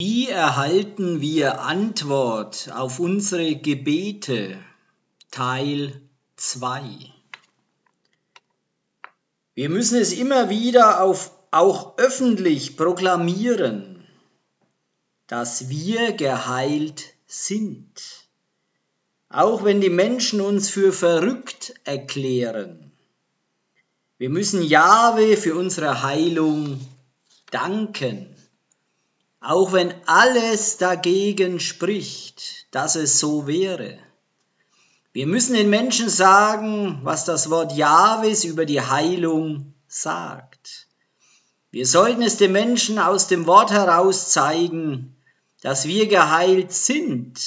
Wie erhalten wir Antwort auf unsere Gebete? Teil 2. Wir müssen es immer wieder auf, auch öffentlich proklamieren, dass wir geheilt sind. Auch wenn die Menschen uns für verrückt erklären. Wir müssen Jahwe für unsere Heilung danken. Auch wenn alles dagegen spricht, dass es so wäre. Wir müssen den Menschen sagen, was das Wort Jahwes über die Heilung sagt. Wir sollten es den Menschen aus dem Wort heraus zeigen, dass wir geheilt sind.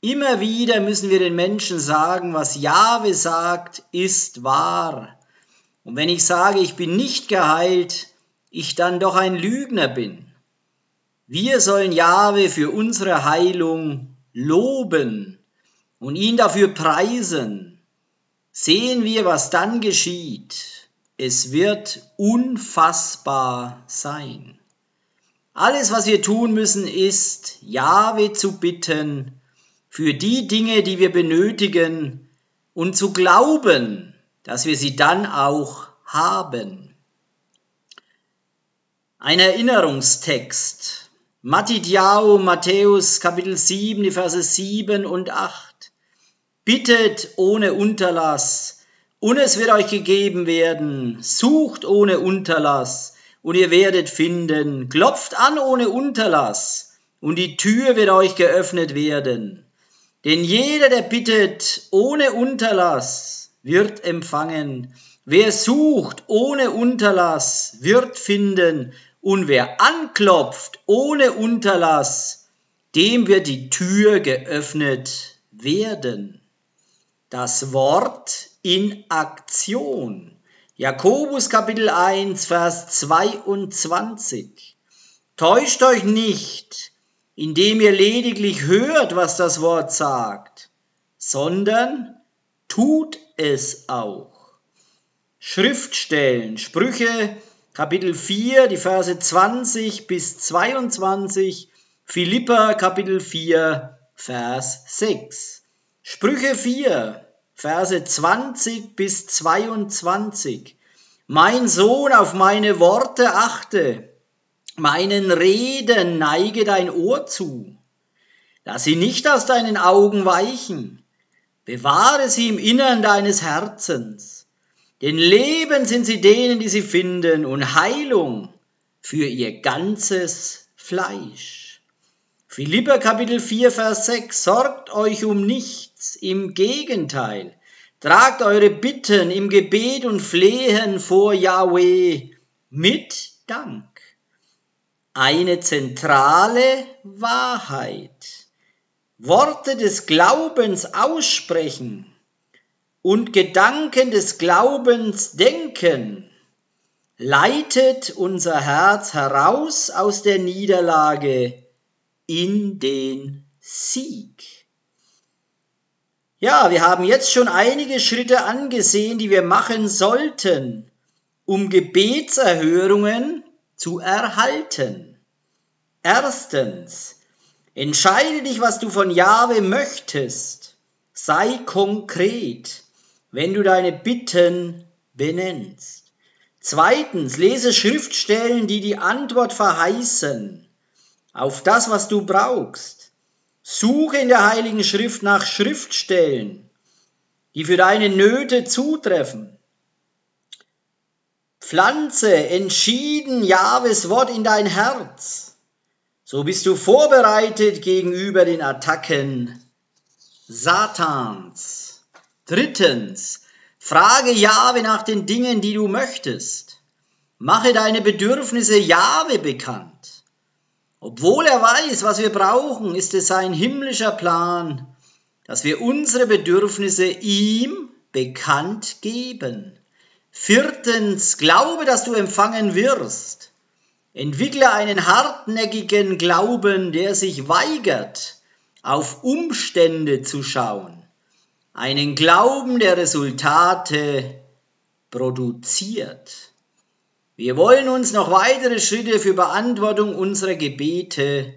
Immer wieder müssen wir den Menschen sagen, was Jahwe sagt, ist wahr. Und wenn ich sage, ich bin nicht geheilt, ich dann doch ein Lügner bin. Wir sollen Jahwe für unsere Heilung loben und ihn dafür preisen. Sehen wir, was dann geschieht. Es wird unfassbar sein. Alles, was wir tun müssen, ist, Jahwe zu bitten für die Dinge, die wir benötigen und zu glauben, dass wir sie dann auch haben. Ein Erinnerungstext Matidjahu, Matthäus Kapitel 7, die Verse 7 und 8. Bittet ohne Unterlass, und es wird euch gegeben werden. Sucht ohne Unterlass, und ihr werdet finden. Klopft an ohne Unterlass, und die Tür wird euch geöffnet werden. Denn jeder, der bittet ohne Unterlass, wird empfangen. Wer sucht ohne Unterlass, wird finden. Und wer anklopft ohne Unterlass, dem wird die Tür geöffnet werden. Das Wort in Aktion. Jakobus Kapitel 1, Vers 22. Täuscht euch nicht, indem ihr lediglich hört, was das Wort sagt, sondern tut es auch. Schriftstellen, Sprüche Kapitel 4, die Verse 20 bis 22, Philippa Kapitel 4, Vers 6. Sprüche 4, Verse 20 bis 22. Mein Sohn, auf meine Worte achte, meinen Reden neige dein Ohr zu. Lass sie nicht aus deinen Augen weichen, bewahre sie im Innern deines Herzens denn Leben sind sie denen, die sie finden, und Heilung für ihr ganzes Fleisch. Philipper Kapitel 4, Vers 6. Sorgt euch um nichts, im Gegenteil. Tragt eure Bitten im Gebet und Flehen vor Yahweh mit Dank. Eine zentrale Wahrheit. Worte des Glaubens aussprechen und Gedanken des Glaubens denken, leitet unser Herz heraus aus der Niederlage in den Sieg. Ja, wir haben jetzt schon einige Schritte angesehen, die wir machen sollten, um Gebetserhörungen zu erhalten. Erstens, entscheide dich, was du von Jahwe möchtest. Sei konkret wenn du deine Bitten benennst. Zweitens, lese Schriftstellen, die die Antwort verheißen auf das, was du brauchst. Suche in der Heiligen Schrift nach Schriftstellen, die für deine Nöte zutreffen. Pflanze entschieden Jahwes Wort in dein Herz. So bist du vorbereitet gegenüber den Attacken Satans. Drittens, frage Jahwe nach den Dingen, die du möchtest. Mache deine Bedürfnisse Jahwe bekannt. Obwohl er weiß, was wir brauchen, ist es sein himmlischer Plan, dass wir unsere Bedürfnisse ihm bekannt geben. Viertens, glaube, dass du empfangen wirst. Entwickle einen hartnäckigen Glauben, der sich weigert, auf Umstände zu schauen einen Glauben, der Resultate produziert. Wir wollen uns noch weitere Schritte für Beantwortung unserer Gebete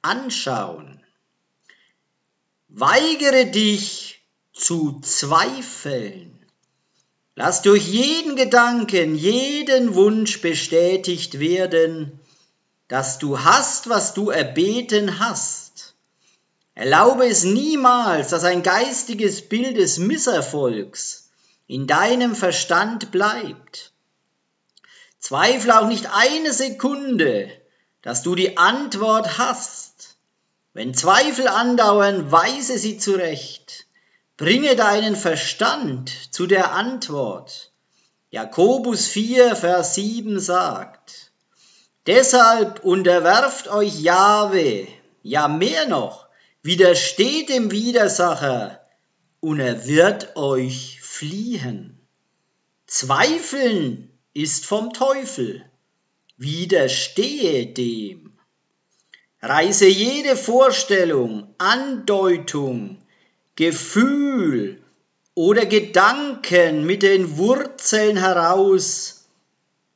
anschauen. Weigere dich zu zweifeln. Lass durch jeden Gedanken, jeden Wunsch bestätigt werden, dass du hast, was du erbeten hast. Erlaube es niemals, dass ein geistiges Bild des Misserfolgs in deinem Verstand bleibt. Zweifle auch nicht eine Sekunde, dass du die Antwort hast. Wenn Zweifel andauern, weise sie zurecht. Bringe deinen Verstand zu der Antwort. Jakobus 4, Vers 7 sagt, Deshalb unterwerft euch Jahwe, ja mehr noch, widersteht dem Widersacher, und er wird euch fliehen. Zweifeln ist vom Teufel. Widerstehe dem. Reiße jede Vorstellung, Andeutung, Gefühl oder Gedanken mit den Wurzeln heraus,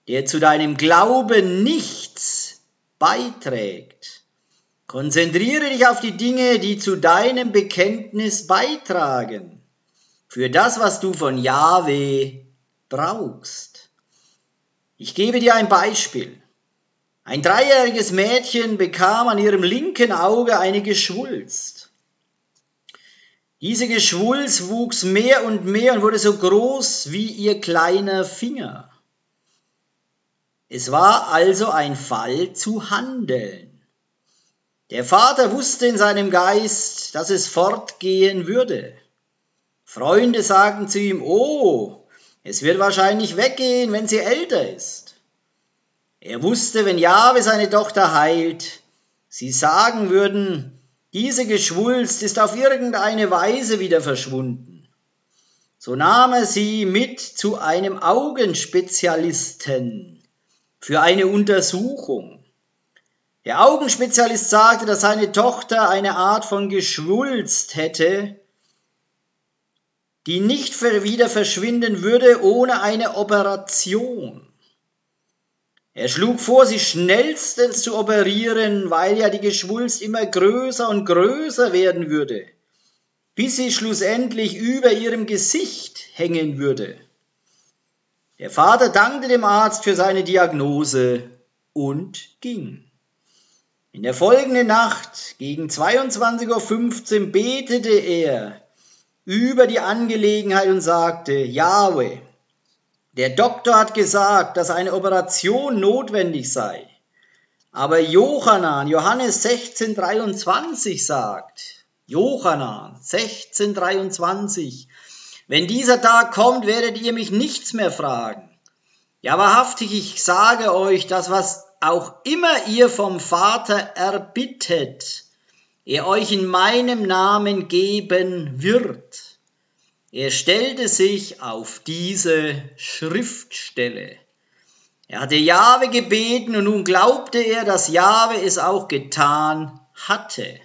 der zu deinem Glauben nichts beiträgt. Konzentriere dich auf die Dinge, die zu deinem Bekenntnis beitragen, für das, was du von Yahweh brauchst. Ich gebe dir ein Beispiel. Ein dreijähriges Mädchen bekam an ihrem linken Auge eine Geschwulst. Diese Geschwulst wuchs mehr und mehr und wurde so groß wie ihr kleiner Finger. Es war also ein Fall zu handeln. Der Vater wusste in seinem Geist, dass es fortgehen würde. Freunde sagten zu ihm, oh, es wird wahrscheinlich weggehen, wenn sie älter ist. Er wusste, wenn Jahwe seine Tochter heilt, sie sagen würden, diese Geschwulst ist auf irgendeine Weise wieder verschwunden. So nahm er sie mit zu einem Augenspezialisten für eine Untersuchung. Der Augenspezialist sagte, dass seine Tochter eine Art von Geschwulst hätte, die nicht wieder verschwinden würde ohne eine Operation. Er schlug vor, sie schnellstens zu operieren, weil ja die Geschwulst immer größer und größer werden würde, bis sie schlussendlich über ihrem Gesicht hängen würde. Der Vater dankte dem Arzt für seine Diagnose und ging. In der folgenden Nacht gegen 22.15 Uhr betete er, über die Angelegenheit und sagte, Yahweh, der Doktor hat gesagt, dass eine Operation notwendig sei. Aber Johanan, Johannes 16,23 sagt, Johanan 16,23, wenn dieser Tag kommt, werdet ihr mich nichts mehr fragen. Ja, wahrhaftig, ich sage euch, dass was auch immer ihr vom Vater erbittet, er euch in meinem Namen geben wird. Er stellte sich auf diese Schriftstelle. Er hatte Jahwe gebeten und nun glaubte er, dass Jahwe es auch getan hatte.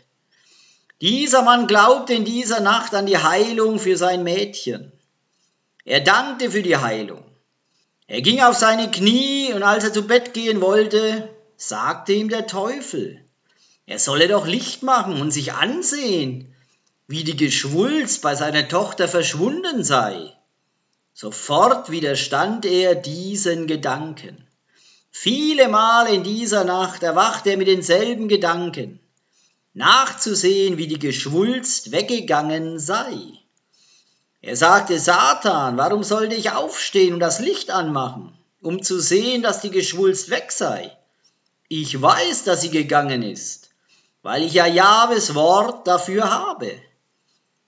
Dieser Mann glaubte in dieser Nacht an die Heilung für sein Mädchen. Er dankte für die Heilung. Er ging auf seine Knie und als er zu Bett gehen wollte, sagte ihm der Teufel, er solle doch Licht machen und sich ansehen, wie die Geschwulst bei seiner Tochter verschwunden sei. Sofort widerstand er diesen Gedanken. Viele Male in dieser Nacht erwachte er mit denselben Gedanken, nachzusehen, wie die Geschwulst weggegangen sei. Er sagte, Satan, warum sollte ich aufstehen und das Licht anmachen, um zu sehen, dass die Geschwulst weg sei? Ich weiß, dass sie gegangen ist weil ich ja Jahwes Wort dafür habe.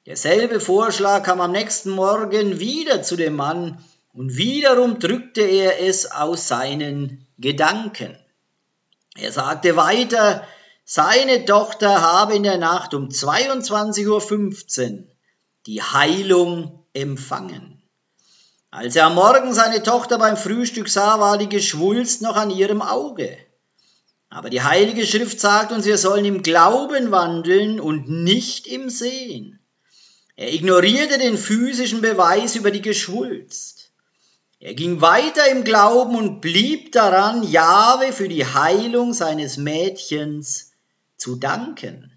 Derselbe Vorschlag kam am nächsten Morgen wieder zu dem Mann und wiederum drückte er es aus seinen Gedanken. Er sagte weiter, seine Tochter habe in der Nacht um 22.15 Uhr die Heilung empfangen. Als er am Morgen seine Tochter beim Frühstück sah, war die Geschwulst noch an ihrem Auge. Aber die Heilige Schrift sagt uns, wir sollen im Glauben wandeln und nicht im Sehen. Er ignorierte den physischen Beweis über die Geschwulst. Er ging weiter im Glauben und blieb daran, Jahwe für die Heilung seines Mädchens zu danken.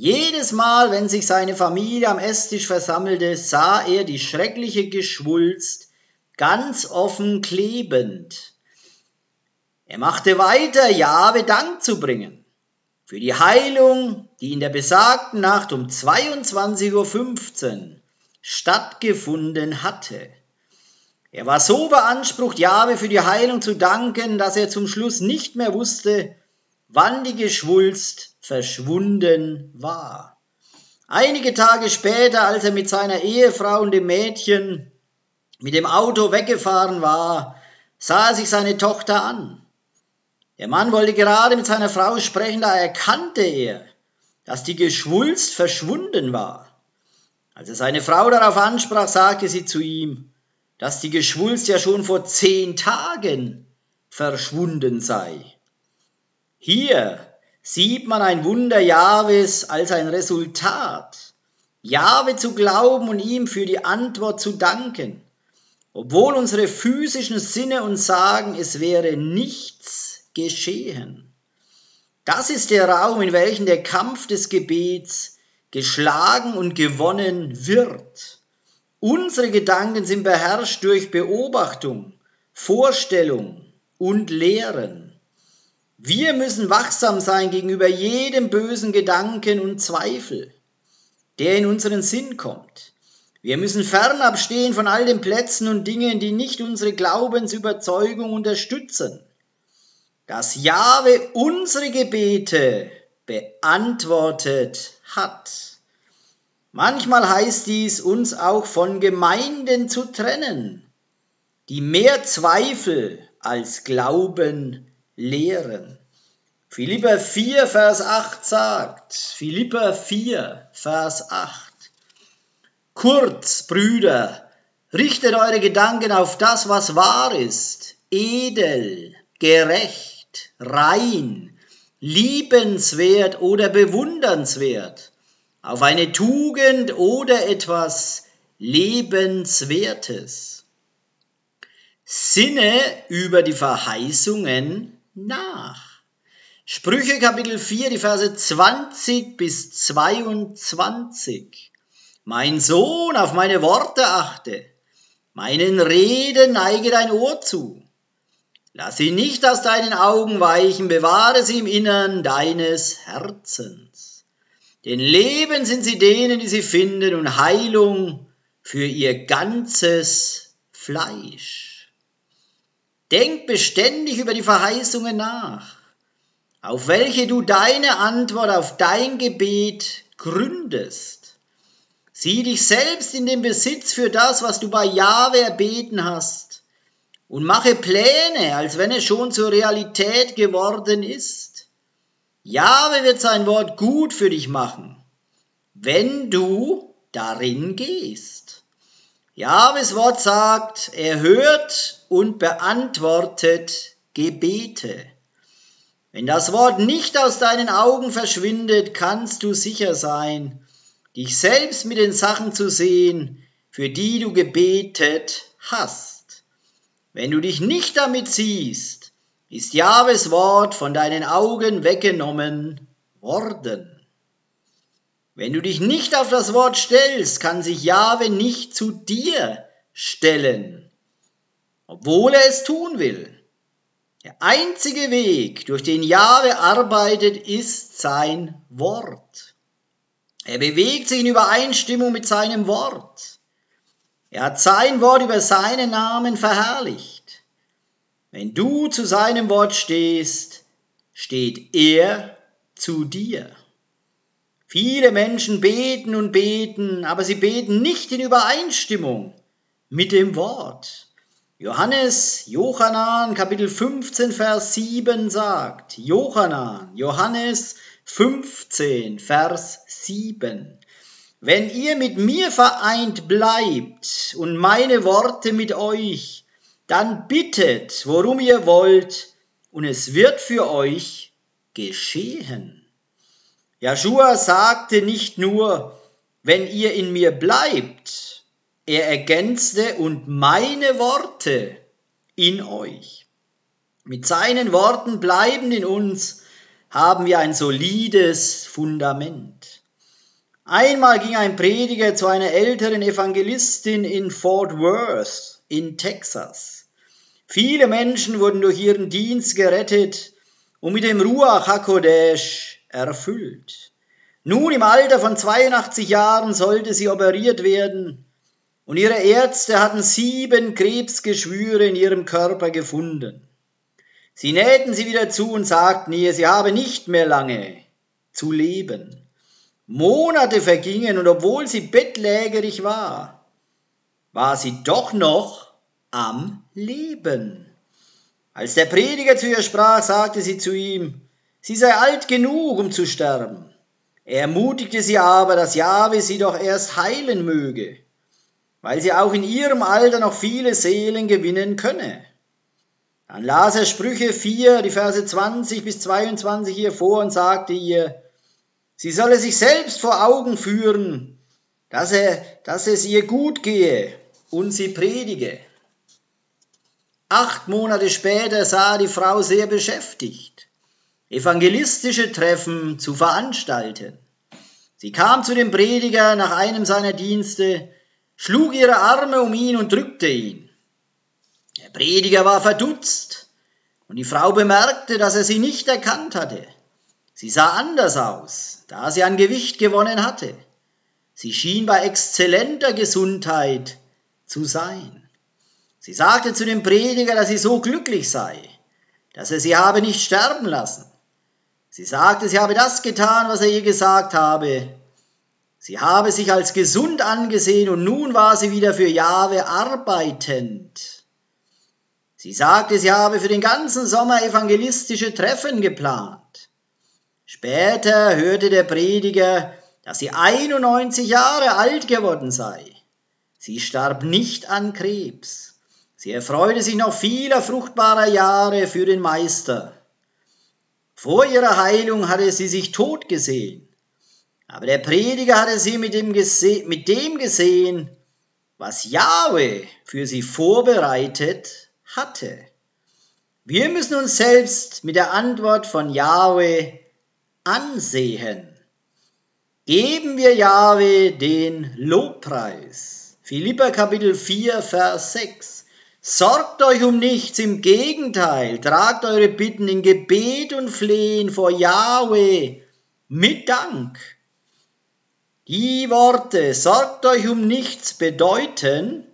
Jedes Mal, wenn sich seine Familie am Esstisch versammelte, sah er die schreckliche Geschwulst ganz offen klebend. Er machte weiter, Jahwe Dank zu bringen für die Heilung, die in der besagten Nacht um 22.15 Uhr stattgefunden hatte. Er war so beansprucht, Jahwe für die Heilung zu danken, dass er zum Schluss nicht mehr wusste, wann die Geschwulst verschwunden war. Einige Tage später, als er mit seiner Ehefrau und dem Mädchen mit dem Auto weggefahren war, sah er sich seine Tochter an. Der Mann wollte gerade mit seiner Frau sprechen, da erkannte er, dass die Geschwulst verschwunden war. Als er seine Frau darauf ansprach, sagte sie zu ihm, dass die Geschwulst ja schon vor zehn Tagen verschwunden sei. Hier sieht man ein Wunder Jahwes als ein Resultat. Jahwe zu glauben und ihm für die Antwort zu danken, obwohl unsere physischen Sinne uns sagen, es wäre nichts geschehen. Das ist der Raum, in welchem der Kampf des Gebets geschlagen und gewonnen wird. Unsere Gedanken sind beherrscht durch Beobachtung, Vorstellung und Lehren. Wir müssen wachsam sein gegenüber jedem bösen Gedanken und Zweifel, der in unseren Sinn kommt. Wir müssen fernab stehen von all den Plätzen und Dingen, die nicht unsere Glaubensüberzeugung unterstützen. Dass Jahwe unsere Gebete beantwortet hat. Manchmal heißt dies, uns auch von Gemeinden zu trennen, die mehr Zweifel als Glauben lehren. Philippa 4, Vers 8 sagt, Philippa 4, Vers 8, Kurz, Brüder, richtet eure Gedanken auf das, was wahr ist, edel, gerecht, rein, liebenswert oder bewundernswert auf eine Tugend oder etwas Lebenswertes. Sinne über die Verheißungen nach. Sprüche Kapitel 4, die Verse 20 bis 22. Mein Sohn, auf meine Worte achte, meinen Reden neige dein Ohr zu. Lass sie nicht aus deinen Augen weichen, bewahre sie im Innern deines Herzens. Denn Leben sind sie denen, die sie finden, und Heilung für ihr ganzes Fleisch. Denk beständig über die Verheißungen nach, auf welche du deine Antwort auf dein Gebet gründest. Sieh dich selbst in den Besitz für das, was du bei Jahwe erbeten hast, und mache Pläne, als wenn es schon zur Realität geworden ist. Jahwe wird sein Wort gut für dich machen, wenn du darin gehst. Jahwes Wort sagt, er hört und beantwortet Gebete. Wenn das Wort nicht aus deinen Augen verschwindet, kannst du sicher sein, dich selbst mit den Sachen zu sehen, für die du gebetet hast. Wenn du dich nicht damit siehst, ist Jahwes Wort von deinen Augen weggenommen worden. Wenn du dich nicht auf das Wort stellst, kann sich Jahwe nicht zu dir stellen, obwohl er es tun will. Der einzige Weg, durch den Jahwe arbeitet, ist sein Wort. Er bewegt sich in Übereinstimmung mit seinem Wort. Er hat sein Wort über seinen Namen verherrlicht. Wenn du zu seinem Wort stehst, steht er zu dir. Viele Menschen beten und beten, aber sie beten nicht in Übereinstimmung mit dem Wort. Johannes, Johannan, Kapitel 15, Vers 7 sagt, Johannan, Johannes 15, Vers 7. Wenn ihr mit mir vereint bleibt und meine Worte mit euch, dann bittet, worum ihr wollt, und es wird für euch geschehen. Joshua sagte nicht nur, wenn ihr in mir bleibt, er ergänzte, und meine Worte in euch. Mit seinen Worten bleiben in uns, haben wir ein solides Fundament. Einmal ging ein Prediger zu einer älteren Evangelistin in Fort Worth in Texas. Viele Menschen wurden durch ihren Dienst gerettet und mit dem Ruach HaKodesh erfüllt. Nun im Alter von 82 Jahren sollte sie operiert werden und ihre Ärzte hatten sieben Krebsgeschwüre in ihrem Körper gefunden. Sie nähten sie wieder zu und sagten ihr, sie habe nicht mehr lange zu leben. Monate vergingen und obwohl sie bettlägerig war, war sie doch noch am Leben. Als der Prediger zu ihr sprach, sagte sie zu ihm, sie sei alt genug, um zu sterben. Er ermutigte sie aber, dass Jahwe sie doch erst heilen möge, weil sie auch in ihrem Alter noch viele Seelen gewinnen könne. Dann las er Sprüche 4, die Verse 20 bis 22 hier vor und sagte ihr, Sie solle sich selbst vor Augen führen, dass, er, dass es ihr gut gehe und sie predige. Acht Monate später sah die Frau sehr beschäftigt, evangelistische Treffen zu veranstalten. Sie kam zu dem Prediger nach einem seiner Dienste, schlug ihre Arme um ihn und drückte ihn. Der Prediger war verdutzt und die Frau bemerkte, dass er sie nicht erkannt hatte. Sie sah anders aus, da sie an Gewicht gewonnen hatte. Sie schien bei exzellenter Gesundheit zu sein. Sie sagte zu dem Prediger, dass sie so glücklich sei, dass er sie habe nicht sterben lassen. Sie sagte, sie habe das getan, was er ihr gesagt habe. Sie habe sich als gesund angesehen und nun war sie wieder für Jahwe arbeitend. Sie sagte, sie habe für den ganzen Sommer evangelistische Treffen geplant. Später hörte der Prediger, dass sie 91 Jahre alt geworden sei. Sie starb nicht an Krebs. Sie erfreute sich noch vieler fruchtbarer Jahre für den Meister. Vor ihrer Heilung hatte sie sich tot gesehen. Aber der Prediger hatte sie mit dem, mit dem gesehen, was Jahwe für sie vorbereitet hatte. Wir müssen uns selbst mit der Antwort von Jahwe ansehen. Geben wir Jahwe den Lobpreis. Philippa Kapitel 4, Vers 6. Sorgt euch um nichts, im Gegenteil, tragt eure Bitten in Gebet und Flehen vor Jahwe mit Dank. Die Worte, sorgt euch um nichts, bedeuten,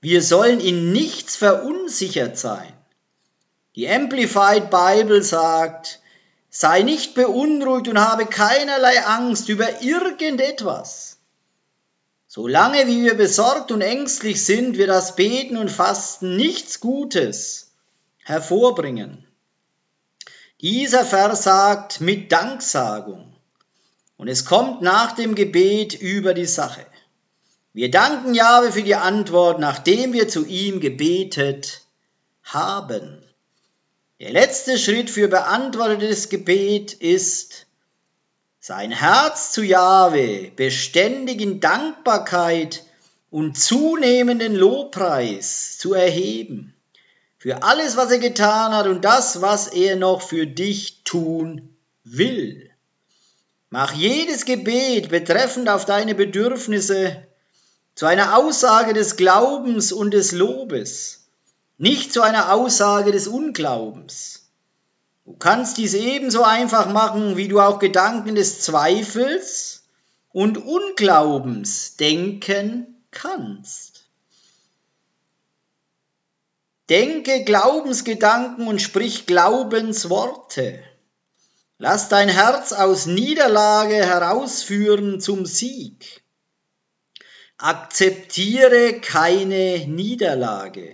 wir sollen in nichts verunsichert sein. Die Amplified Bible sagt, Sei nicht beunruhigt und habe keinerlei Angst über irgendetwas. Solange wie wir besorgt und ängstlich sind, wird das Beten und Fasten nichts Gutes hervorbringen. Dieser Vers sagt mit Danksagung. Und es kommt nach dem Gebet über die Sache. Wir danken Jahwe für die Antwort, nachdem wir zu ihm gebetet haben. Der letzte Schritt für beantwortetes Gebet ist, sein Herz zu Jahwe beständig in Dankbarkeit und zunehmenden Lobpreis zu erheben. Für alles, was er getan hat und das, was er noch für dich tun will. Mach jedes Gebet betreffend auf deine Bedürfnisse zu einer Aussage des Glaubens und des Lobes nicht zu einer Aussage des Unglaubens. Du kannst dies ebenso einfach machen, wie du auch Gedanken des Zweifels und Unglaubens denken kannst. Denke Glaubensgedanken und sprich Glaubensworte. Lass dein Herz aus Niederlage herausführen zum Sieg. Akzeptiere keine Niederlage.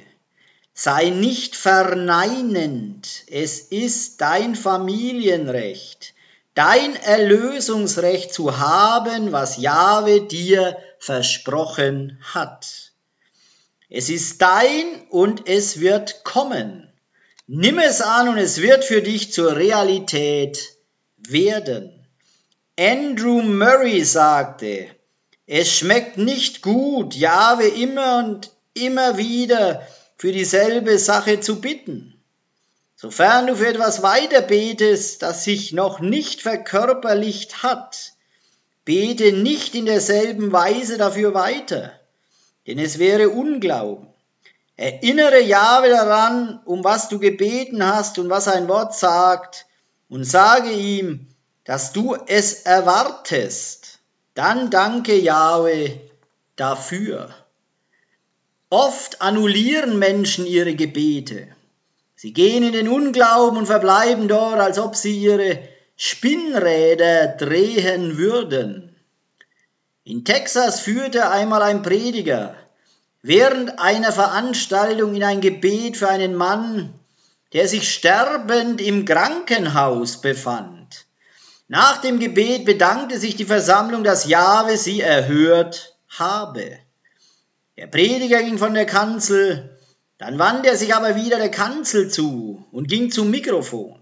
Sei nicht verneinend, es ist dein Familienrecht, dein Erlösungsrecht zu haben, was Jahwe dir versprochen hat. Es ist dein und es wird kommen. Nimm es an und es wird für dich zur Realität werden. Andrew Murray sagte, Es schmeckt nicht gut, Jahwe immer und immer wieder für dieselbe Sache zu bitten. Sofern du für etwas weiter betest, das sich noch nicht verkörperlicht hat, bete nicht in derselben Weise dafür weiter, denn es wäre Unglauben. Erinnere Jahwe daran, um was du gebeten hast und was ein Wort sagt, und sage ihm, dass du es erwartest. Dann danke Jahwe dafür. Oft annullieren Menschen ihre Gebete. Sie gehen in den Unglauben und verbleiben dort, als ob sie ihre Spinnräder drehen würden. In Texas führte einmal ein Prediger während einer Veranstaltung in ein Gebet für einen Mann, der sich sterbend im Krankenhaus befand. Nach dem Gebet bedankte sich die Versammlung, dass Jahwe sie erhört habe. Der Prediger ging von der Kanzel, dann wandte er sich aber wieder der Kanzel zu und ging zum Mikrofon.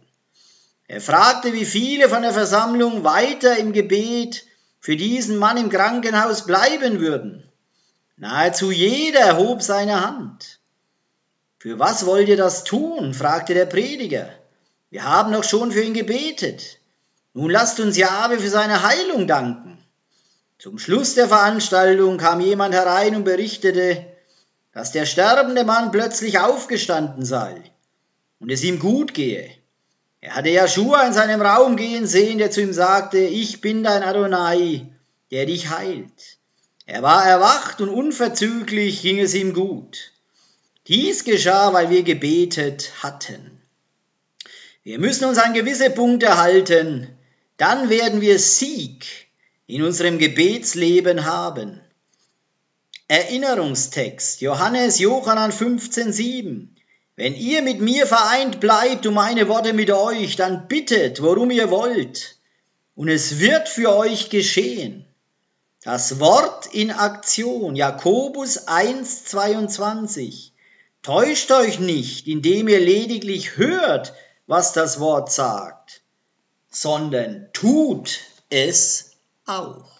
Er fragte, wie viele von der Versammlung weiter im Gebet für diesen Mann im Krankenhaus bleiben würden. Nahezu jeder hob seine Hand. Für was wollt ihr das tun? fragte der Prediger. Wir haben doch schon für ihn gebetet. Nun lasst uns Jahwe für seine Heilung danken. Zum Schluss der Veranstaltung kam jemand herein und berichtete, dass der sterbende Mann plötzlich aufgestanden sei und es ihm gut gehe. Er hatte Joshua in seinem Raum gehen sehen, der zu ihm sagte, ich bin dein Adonai, der dich heilt. Er war erwacht und unverzüglich ging es ihm gut. Dies geschah, weil wir gebetet hatten. Wir müssen uns an gewisse Punkte halten, dann werden wir Sieg in unserem Gebetsleben haben. Erinnerungstext Johannes Johannan 15,7 Wenn ihr mit mir vereint bleibt und meine Worte mit euch, dann bittet, worum ihr wollt, und es wird für euch geschehen. Das Wort in Aktion, Jakobus 1,22. Täuscht euch nicht, indem ihr lediglich hört, was das Wort sagt, sondern tut es auch.